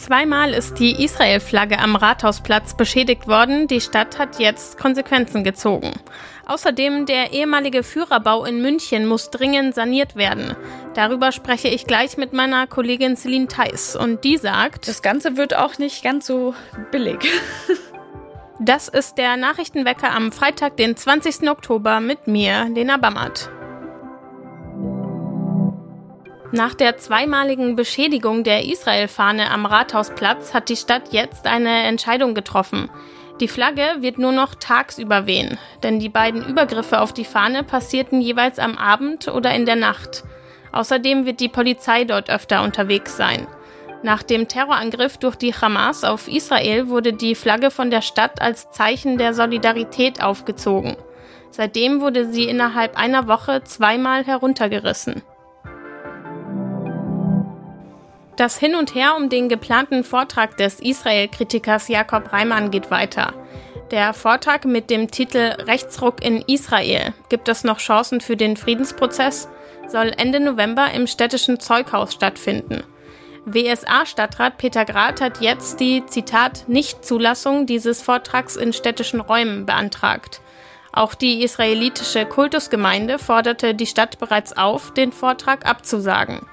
Zweimal ist die Israel-Flagge am Rathausplatz beschädigt worden. Die Stadt hat jetzt Konsequenzen gezogen. Außerdem der ehemalige Führerbau in München muss dringend saniert werden. Darüber spreche ich gleich mit meiner Kollegin Celine Theis und die sagt, das Ganze wird auch nicht ganz so billig. das ist der Nachrichtenwecker am Freitag, den 20. Oktober mit mir, Lena Bammert. Nach der zweimaligen Beschädigung der Israel-Fahne am Rathausplatz hat die Stadt jetzt eine Entscheidung getroffen. Die Flagge wird nur noch tagsüber wehen, denn die beiden Übergriffe auf die Fahne passierten jeweils am Abend oder in der Nacht. Außerdem wird die Polizei dort öfter unterwegs sein. Nach dem Terrorangriff durch die Hamas auf Israel wurde die Flagge von der Stadt als Zeichen der Solidarität aufgezogen. Seitdem wurde sie innerhalb einer Woche zweimal heruntergerissen. Das Hin und Her um den geplanten Vortrag des Israel-Kritikers Jakob Reimann geht weiter. Der Vortrag mit dem Titel Rechtsruck in Israel gibt es noch Chancen für den Friedensprozess soll Ende November im städtischen Zeughaus stattfinden. WSA-Stadtrat Peter Grad hat jetzt die Zitat Nichtzulassung dieses Vortrags in städtischen Räumen beantragt. Auch die israelitische Kultusgemeinde forderte die Stadt bereits auf, den Vortrag abzusagen.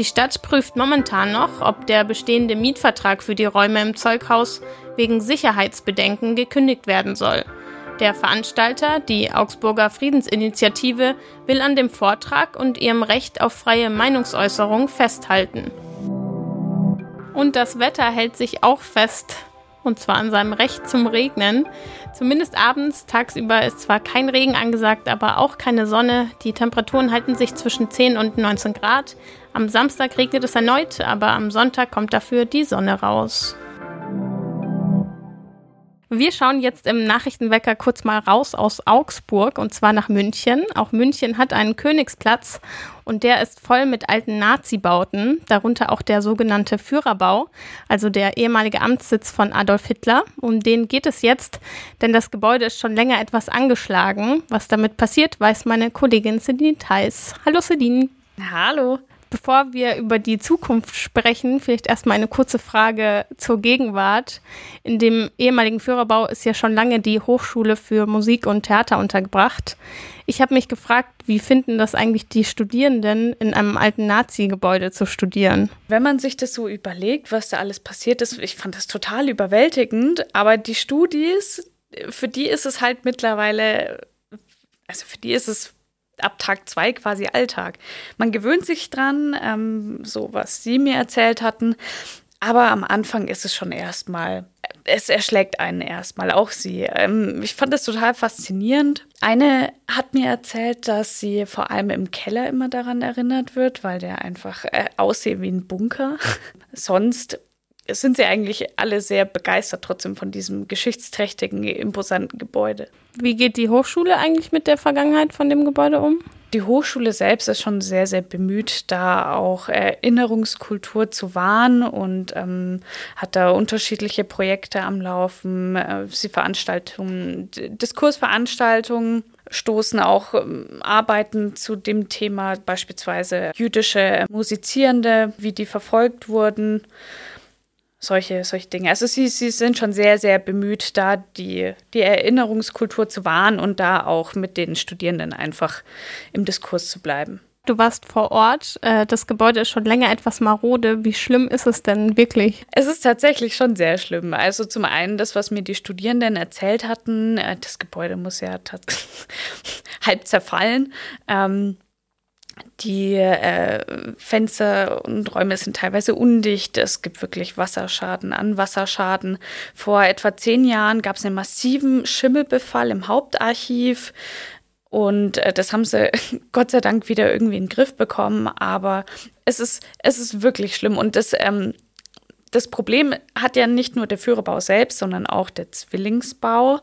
Die Stadt prüft momentan noch, ob der bestehende Mietvertrag für die Räume im Zeughaus wegen Sicherheitsbedenken gekündigt werden soll. Der Veranstalter, die Augsburger Friedensinitiative, will an dem Vortrag und ihrem Recht auf freie Meinungsäußerung festhalten. Und das Wetter hält sich auch fest, und zwar an seinem Recht zum Regnen. Zumindest abends, tagsüber ist zwar kein Regen angesagt, aber auch keine Sonne. Die Temperaturen halten sich zwischen 10 und 19 Grad. Am Samstag regnet es erneut, aber am Sonntag kommt dafür die Sonne raus. Wir schauen jetzt im Nachrichtenwecker kurz mal raus aus Augsburg und zwar nach München. Auch München hat einen Königsplatz und der ist voll mit alten Nazi-Bauten, darunter auch der sogenannte Führerbau, also der ehemalige Amtssitz von Adolf Hitler. Um den geht es jetzt, denn das Gebäude ist schon länger etwas angeschlagen. Was damit passiert, weiß meine Kollegin Celine Theis. Hallo Celine. Hallo. Bevor wir über die Zukunft sprechen, vielleicht erstmal eine kurze Frage zur Gegenwart. In dem ehemaligen Führerbau ist ja schon lange die Hochschule für Musik und Theater untergebracht. Ich habe mich gefragt, wie finden das eigentlich die Studierenden, in einem alten Nazi-Gebäude zu studieren? Wenn man sich das so überlegt, was da alles passiert ist, ich fand das total überwältigend. Aber die Studis, für die ist es halt mittlerweile, also für die ist es ab Tag zwei quasi Alltag. Man gewöhnt sich dran, ähm, so was Sie mir erzählt hatten. Aber am Anfang ist es schon erstmal, es erschlägt einen erstmal, auch sie. Ähm, ich fand das total faszinierend. Eine hat mir erzählt, dass sie vor allem im Keller immer daran erinnert wird, weil der einfach äh, aussieht wie ein Bunker. Sonst sind sie eigentlich alle sehr begeistert trotzdem von diesem geschichtsträchtigen, imposanten Gebäude. Wie geht die Hochschule eigentlich mit der Vergangenheit von dem Gebäude um? Die Hochschule selbst ist schon sehr, sehr bemüht, da auch Erinnerungskultur zu wahren und ähm, hat da unterschiedliche Projekte am Laufen. Äh, sie Veranstaltungen, Diskursveranstaltungen stoßen auch ähm, Arbeiten zu dem Thema, beispielsweise jüdische Musizierende, wie die verfolgt wurden solche, solche Dinge. Also sie, sie sind schon sehr, sehr bemüht, da die, die Erinnerungskultur zu wahren und da auch mit den Studierenden einfach im Diskurs zu bleiben. Du warst vor Ort. Äh, das Gebäude ist schon länger etwas marode. Wie schlimm ist es denn wirklich? Es ist tatsächlich schon sehr schlimm. Also zum einen das, was mir die Studierenden erzählt hatten. Äh, das Gebäude muss ja halb zerfallen. Ähm, die äh, Fenster und Räume sind teilweise undicht. Es gibt wirklich Wasserschaden an Wasserschaden. Vor etwa zehn Jahren gab es einen massiven Schimmelbefall im Hauptarchiv. Und äh, das haben sie Gott sei Dank wieder irgendwie in den Griff bekommen. Aber es ist, es ist wirklich schlimm. Und das, ähm, das Problem hat ja nicht nur der Führerbau selbst, sondern auch der Zwillingsbau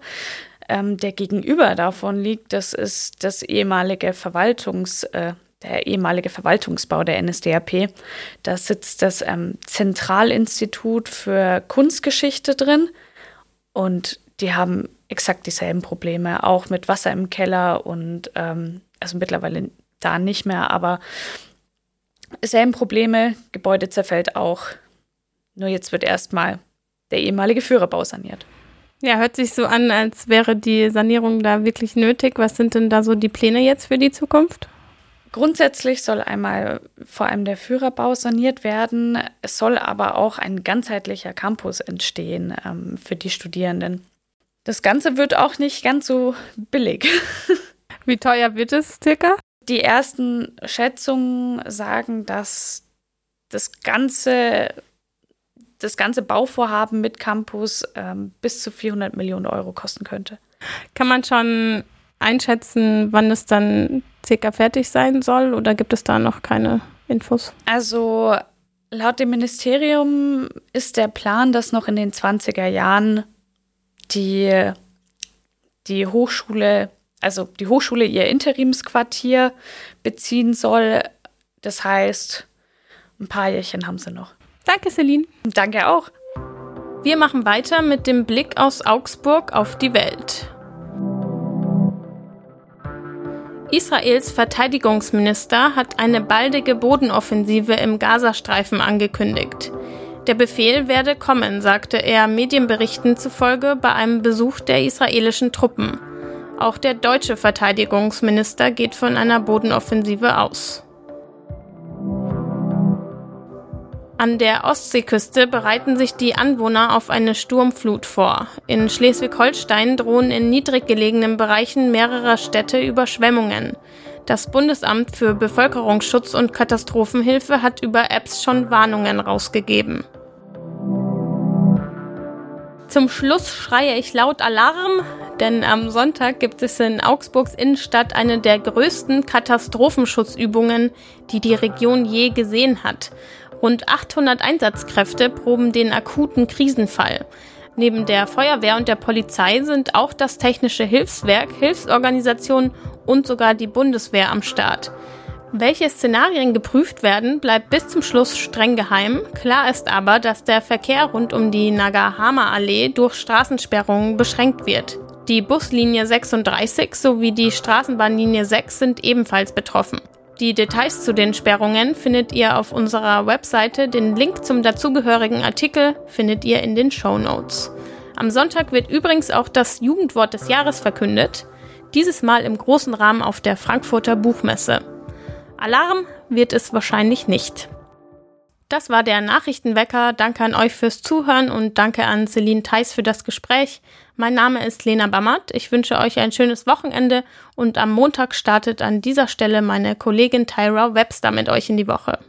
ähm, der gegenüber davon liegt, das ist das ehemalige Verwaltungs, äh, der ehemalige Verwaltungsbau der NSDAP. Da sitzt das ähm, Zentralinstitut für Kunstgeschichte drin und die haben exakt dieselben Probleme, auch mit Wasser im Keller und ähm, also mittlerweile da nicht mehr, aber selben Probleme, Gebäude zerfällt auch Nur jetzt wird erstmal der ehemalige Führerbau saniert. Ja, hört sich so an, als wäre die Sanierung da wirklich nötig. Was sind denn da so die Pläne jetzt für die Zukunft? Grundsätzlich soll einmal vor allem der Führerbau saniert werden. Es soll aber auch ein ganzheitlicher Campus entstehen ähm, für die Studierenden. Das Ganze wird auch nicht ganz so billig. Wie teuer wird es circa? Die ersten Schätzungen sagen, dass das ganze, das ganze Bauvorhaben mit Campus ähm, bis zu 400 Millionen Euro kosten könnte. Kann man schon einschätzen, wann es dann circa fertig sein soll oder gibt es da noch keine Infos? Also laut dem Ministerium ist der Plan, dass noch in den 20er Jahren die, die Hochschule, also die Hochschule ihr Interimsquartier beziehen soll. Das heißt, ein paar Jährchen haben sie noch. Danke, Celine. Danke auch. Wir machen weiter mit dem Blick aus Augsburg auf die Welt. Israels Verteidigungsminister hat eine baldige Bodenoffensive im Gazastreifen angekündigt. Der Befehl werde kommen, sagte er Medienberichten zufolge bei einem Besuch der israelischen Truppen. Auch der deutsche Verteidigungsminister geht von einer Bodenoffensive aus. An der Ostseeküste bereiten sich die Anwohner auf eine Sturmflut vor. In Schleswig-Holstein drohen in niedrig gelegenen Bereichen mehrerer Städte Überschwemmungen. Das Bundesamt für Bevölkerungsschutz und Katastrophenhilfe hat über Apps schon Warnungen rausgegeben. Zum Schluss schreie ich laut Alarm, denn am Sonntag gibt es in Augsburgs Innenstadt eine der größten Katastrophenschutzübungen, die die Region je gesehen hat. Rund 800 Einsatzkräfte proben den akuten Krisenfall. Neben der Feuerwehr und der Polizei sind auch das Technische Hilfswerk, Hilfsorganisationen und sogar die Bundeswehr am Start. Welche Szenarien geprüft werden, bleibt bis zum Schluss streng geheim. Klar ist aber, dass der Verkehr rund um die Nagahama-Allee durch Straßensperrungen beschränkt wird. Die Buslinie 36 sowie die Straßenbahnlinie 6 sind ebenfalls betroffen. Die Details zu den Sperrungen findet ihr auf unserer Webseite. Den Link zum dazugehörigen Artikel findet ihr in den Show Notes. Am Sonntag wird übrigens auch das Jugendwort des Jahres verkündet. Dieses Mal im großen Rahmen auf der Frankfurter Buchmesse. Alarm wird es wahrscheinlich nicht. Das war der Nachrichtenwecker. Danke an euch fürs Zuhören und danke an Celine Theis für das Gespräch. Mein Name ist Lena Bammert. Ich wünsche euch ein schönes Wochenende und am Montag startet an dieser Stelle meine Kollegin Tyra Webster mit euch in die Woche.